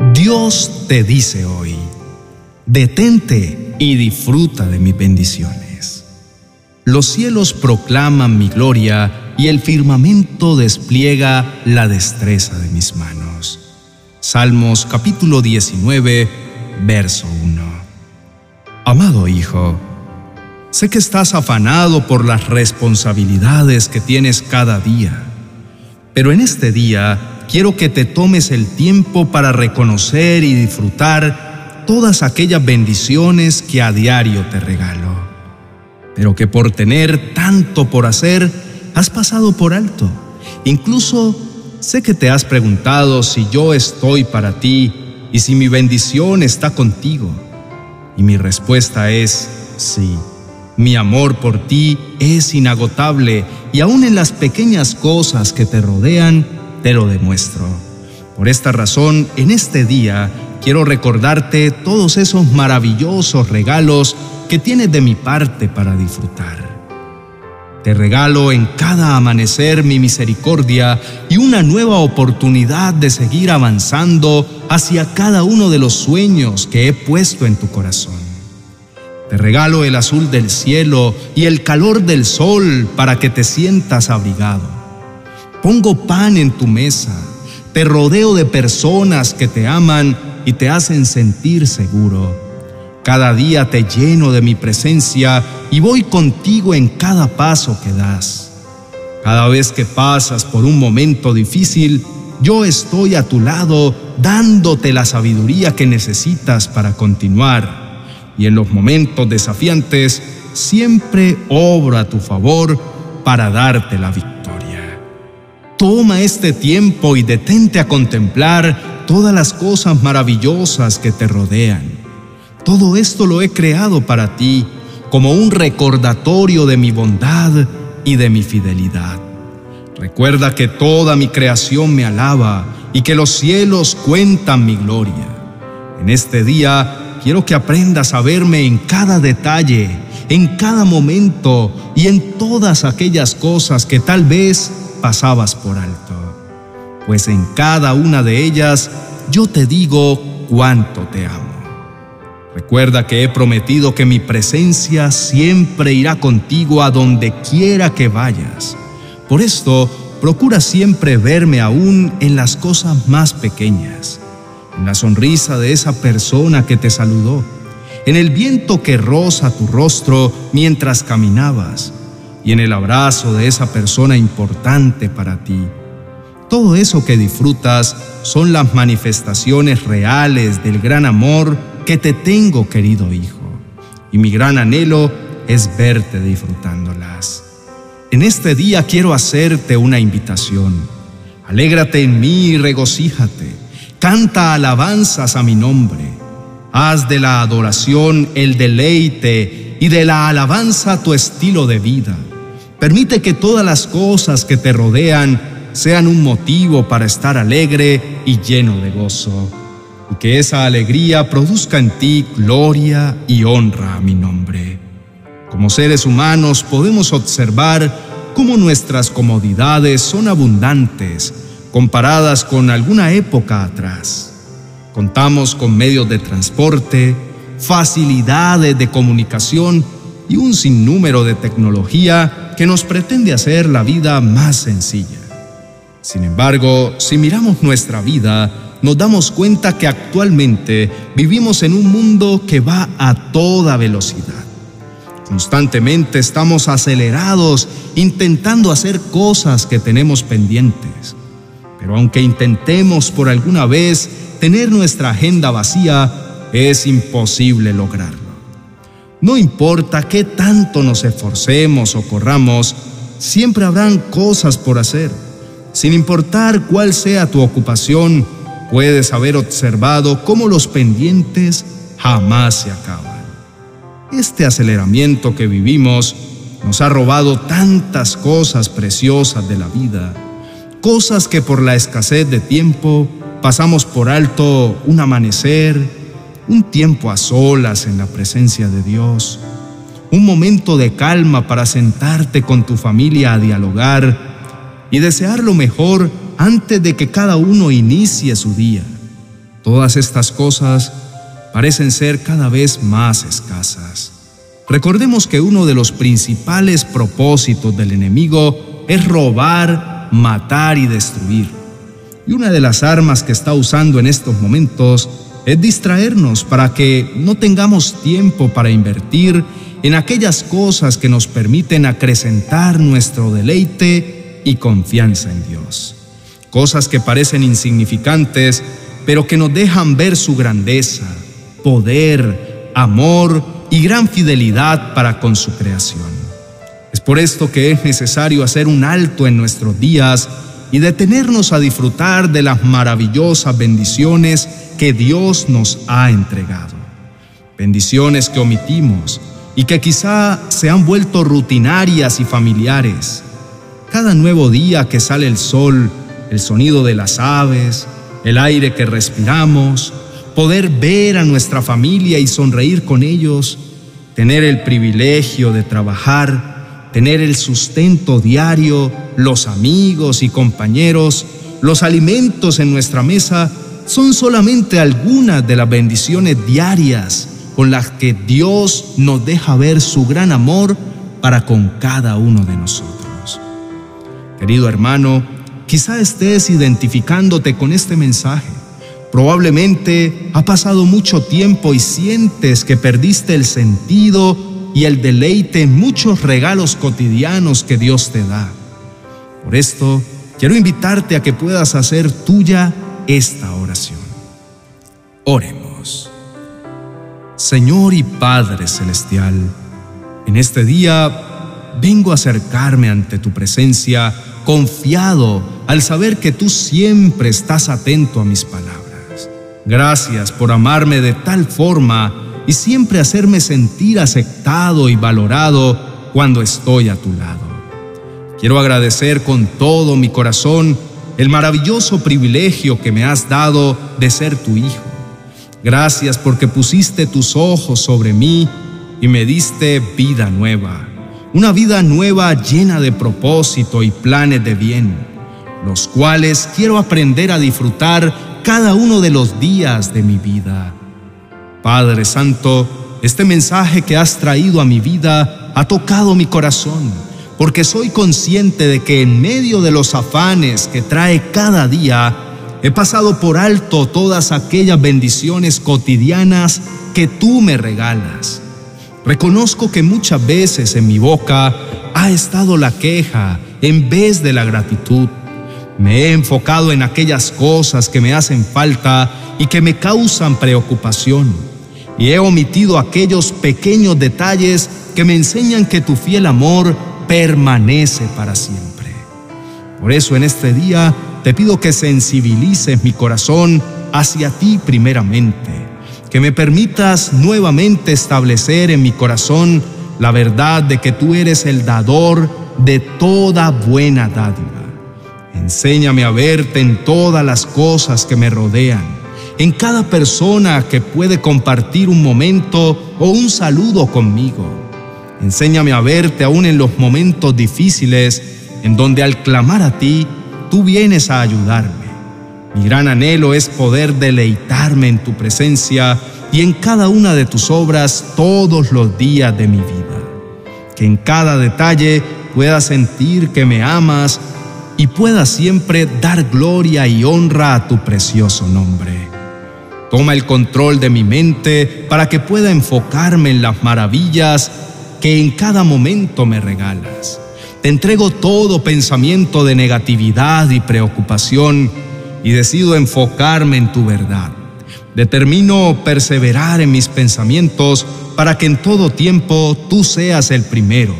Dios te dice hoy, detente y disfruta de mis bendiciones. Los cielos proclaman mi gloria y el firmamento despliega la destreza de mis manos. Salmos capítulo 19, verso 1. Amado Hijo, sé que estás afanado por las responsabilidades que tienes cada día, pero en este día quiero que te tomes el tiempo para reconocer y disfrutar todas aquellas bendiciones que a diario te regalo, pero que por tener tanto por hacer has pasado por alto. Incluso sé que te has preguntado si yo estoy para ti y si mi bendición está contigo. Y mi respuesta es sí. Mi amor por ti es inagotable y aún en las pequeñas cosas que te rodean, te lo demuestro. Por esta razón, en este día quiero recordarte todos esos maravillosos regalos que tienes de mi parte para disfrutar. Te regalo en cada amanecer mi misericordia y una nueva oportunidad de seguir avanzando hacia cada uno de los sueños que he puesto en tu corazón. Te regalo el azul del cielo y el calor del sol para que te sientas abrigado Pongo pan en tu mesa, te rodeo de personas que te aman y te hacen sentir seguro. Cada día te lleno de mi presencia y voy contigo en cada paso que das. Cada vez que pasas por un momento difícil, yo estoy a tu lado dándote la sabiduría que necesitas para continuar. Y en los momentos desafiantes, siempre obro a tu favor para darte la victoria. Toma este tiempo y detente a contemplar todas las cosas maravillosas que te rodean. Todo esto lo he creado para ti como un recordatorio de mi bondad y de mi fidelidad. Recuerda que toda mi creación me alaba y que los cielos cuentan mi gloria. En este día quiero que aprendas a verme en cada detalle, en cada momento y en todas aquellas cosas que tal vez pasabas por alto, pues en cada una de ellas yo te digo cuánto te amo. Recuerda que he prometido que mi presencia siempre irá contigo a donde quiera que vayas. Por esto, procura siempre verme aún en las cosas más pequeñas, en la sonrisa de esa persona que te saludó, en el viento que roza tu rostro mientras caminabas, y en el abrazo de esa persona importante para ti. Todo eso que disfrutas son las manifestaciones reales del gran amor que te tengo, querido hijo. Y mi gran anhelo es verte disfrutándolas. En este día quiero hacerte una invitación. Alégrate en mí y regocíjate. Canta alabanzas a mi nombre. Haz de la adoración el deleite y de la alabanza tu estilo de vida. Permite que todas las cosas que te rodean sean un motivo para estar alegre y lleno de gozo, y que esa alegría produzca en ti gloria y honra a mi nombre. Como seres humanos podemos observar cómo nuestras comodidades son abundantes comparadas con alguna época atrás. Contamos con medios de transporte, facilidades de comunicación y un sinnúmero de tecnología que nos pretende hacer la vida más sencilla. Sin embargo, si miramos nuestra vida, nos damos cuenta que actualmente vivimos en un mundo que va a toda velocidad. Constantemente estamos acelerados intentando hacer cosas que tenemos pendientes. Pero aunque intentemos por alguna vez tener nuestra agenda vacía, es imposible lograrlo. No importa qué tanto nos esforcemos o corramos, siempre habrán cosas por hacer. Sin importar cuál sea tu ocupación, puedes haber observado cómo los pendientes jamás se acaban. Este aceleramiento que vivimos nos ha robado tantas cosas preciosas de la vida, cosas que por la escasez de tiempo pasamos por alto un amanecer, un tiempo a solas en la presencia de Dios, un momento de calma para sentarte con tu familia a dialogar y desear lo mejor antes de que cada uno inicie su día. Todas estas cosas parecen ser cada vez más escasas. Recordemos que uno de los principales propósitos del enemigo es robar, matar y destruir. Y una de las armas que está usando en estos momentos es distraernos para que no tengamos tiempo para invertir en aquellas cosas que nos permiten acrecentar nuestro deleite y confianza en Dios. Cosas que parecen insignificantes, pero que nos dejan ver su grandeza, poder, amor y gran fidelidad para con su creación. Es por esto que es necesario hacer un alto en nuestros días y detenernos a disfrutar de las maravillosas bendiciones que Dios nos ha entregado. Bendiciones que omitimos y que quizá se han vuelto rutinarias y familiares. Cada nuevo día que sale el sol, el sonido de las aves, el aire que respiramos, poder ver a nuestra familia y sonreír con ellos, tener el privilegio de trabajar, tener el sustento diario, los amigos y compañeros, los alimentos en nuestra mesa, son solamente algunas de las bendiciones diarias con las que Dios nos deja ver su gran amor para con cada uno de nosotros. Querido hermano, quizá estés identificándote con este mensaje. Probablemente ha pasado mucho tiempo y sientes que perdiste el sentido y el deleite en muchos regalos cotidianos que Dios te da. Por esto, quiero invitarte a que puedas hacer tuya esta oración. Oremos. Señor y Padre Celestial, en este día vengo a acercarme ante tu presencia confiado al saber que tú siempre estás atento a mis palabras. Gracias por amarme de tal forma y siempre hacerme sentir aceptado y valorado cuando estoy a tu lado. Quiero agradecer con todo mi corazón el maravilloso privilegio que me has dado de ser tu hijo. Gracias porque pusiste tus ojos sobre mí y me diste vida nueva una vida nueva llena de propósito y planes de bien, los cuales quiero aprender a disfrutar cada uno de los días de mi vida. Padre Santo, este mensaje que has traído a mi vida ha tocado mi corazón, porque soy consciente de que en medio de los afanes que trae cada día, he pasado por alto todas aquellas bendiciones cotidianas que tú me regalas Reconozco que muchas veces en mi boca ha estado la queja en vez de la gratitud. Me he enfocado en aquellas cosas que me hacen falta y que me causan preocupación. Y he omitido aquellos pequeños detalles que me enseñan que tu fiel amor permanece para siempre. Por eso en este día te pido que sensibilices mi corazón hacia ti primeramente que me permitas nuevamente establecer en mi corazón la verdad de que tú eres el dador de toda buena dádiva. Enséñame a verte en todas las cosas que me rodean, en cada persona que puede compartir un momento o un saludo conmigo. Enséñame a verte aún en los momentos difíciles en donde al clamar a ti, tú vienes a ayudarme. Mi gran anhelo es poder deleitarme en tu presencia y en cada una de tus obras todos los días de mi vida. Que en cada detalle pueda sentir que me amas y pueda siempre dar gloria y honra a tu precioso nombre. Toma el control de mi mente para que pueda enfocarme en las maravillas que en cada momento me regalas. Te entrego todo pensamiento de negatividad y preocupación y decido enfocarme en tu verdad. Determino perseverar en mis pensamientos para que en todo tiempo tú seas el primero,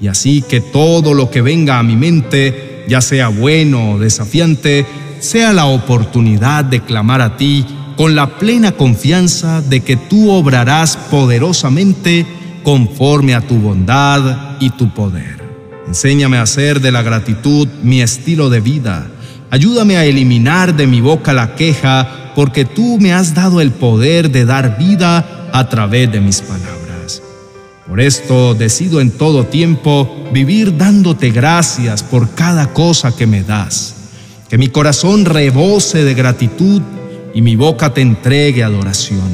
y así que todo lo que venga a mi mente, ya sea bueno o desafiante, sea la oportunidad de clamar a ti con la plena confianza de que tú obrarás poderosamente conforme a tu bondad y tu poder. Enséñame a hacer de la gratitud mi estilo de vida Ayúdame a eliminar de mi boca la queja, porque tú me has dado el poder de dar vida a través de mis palabras. Por esto decido en todo tiempo vivir dándote gracias por cada cosa que me das. Que mi corazón rebose de gratitud y mi boca te entregue adoración.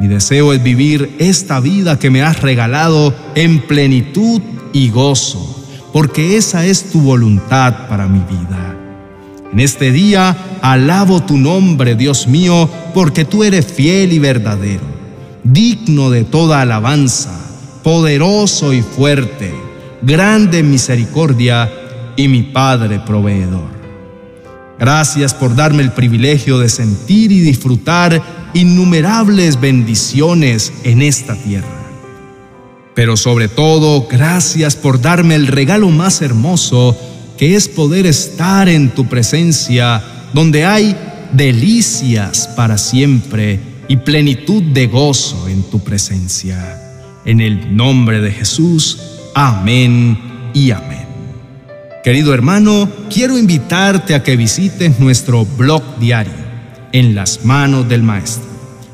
Mi deseo es vivir esta vida que me has regalado en plenitud y gozo, porque esa es tu voluntad para mi vida. En este día alabo tu nombre, Dios mío, porque tú eres fiel y verdadero, digno de toda alabanza, poderoso y fuerte, grande en misericordia y mi Padre proveedor. Gracias por darme el privilegio de sentir y disfrutar innumerables bendiciones en esta tierra. Pero sobre todo, gracias por darme el regalo más hermoso, que es poder estar en tu presencia, donde hay delicias para siempre y plenitud de gozo en tu presencia. En el nombre de Jesús, amén y amén. Querido hermano, quiero invitarte a que visites nuestro blog diario en las manos del Maestro.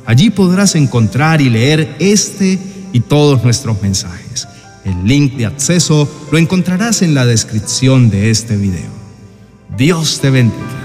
Allí podrás encontrar y leer este y todos nuestros mensajes. El link de acceso lo encontrarás en la descripción de este video. Dios te bendiga.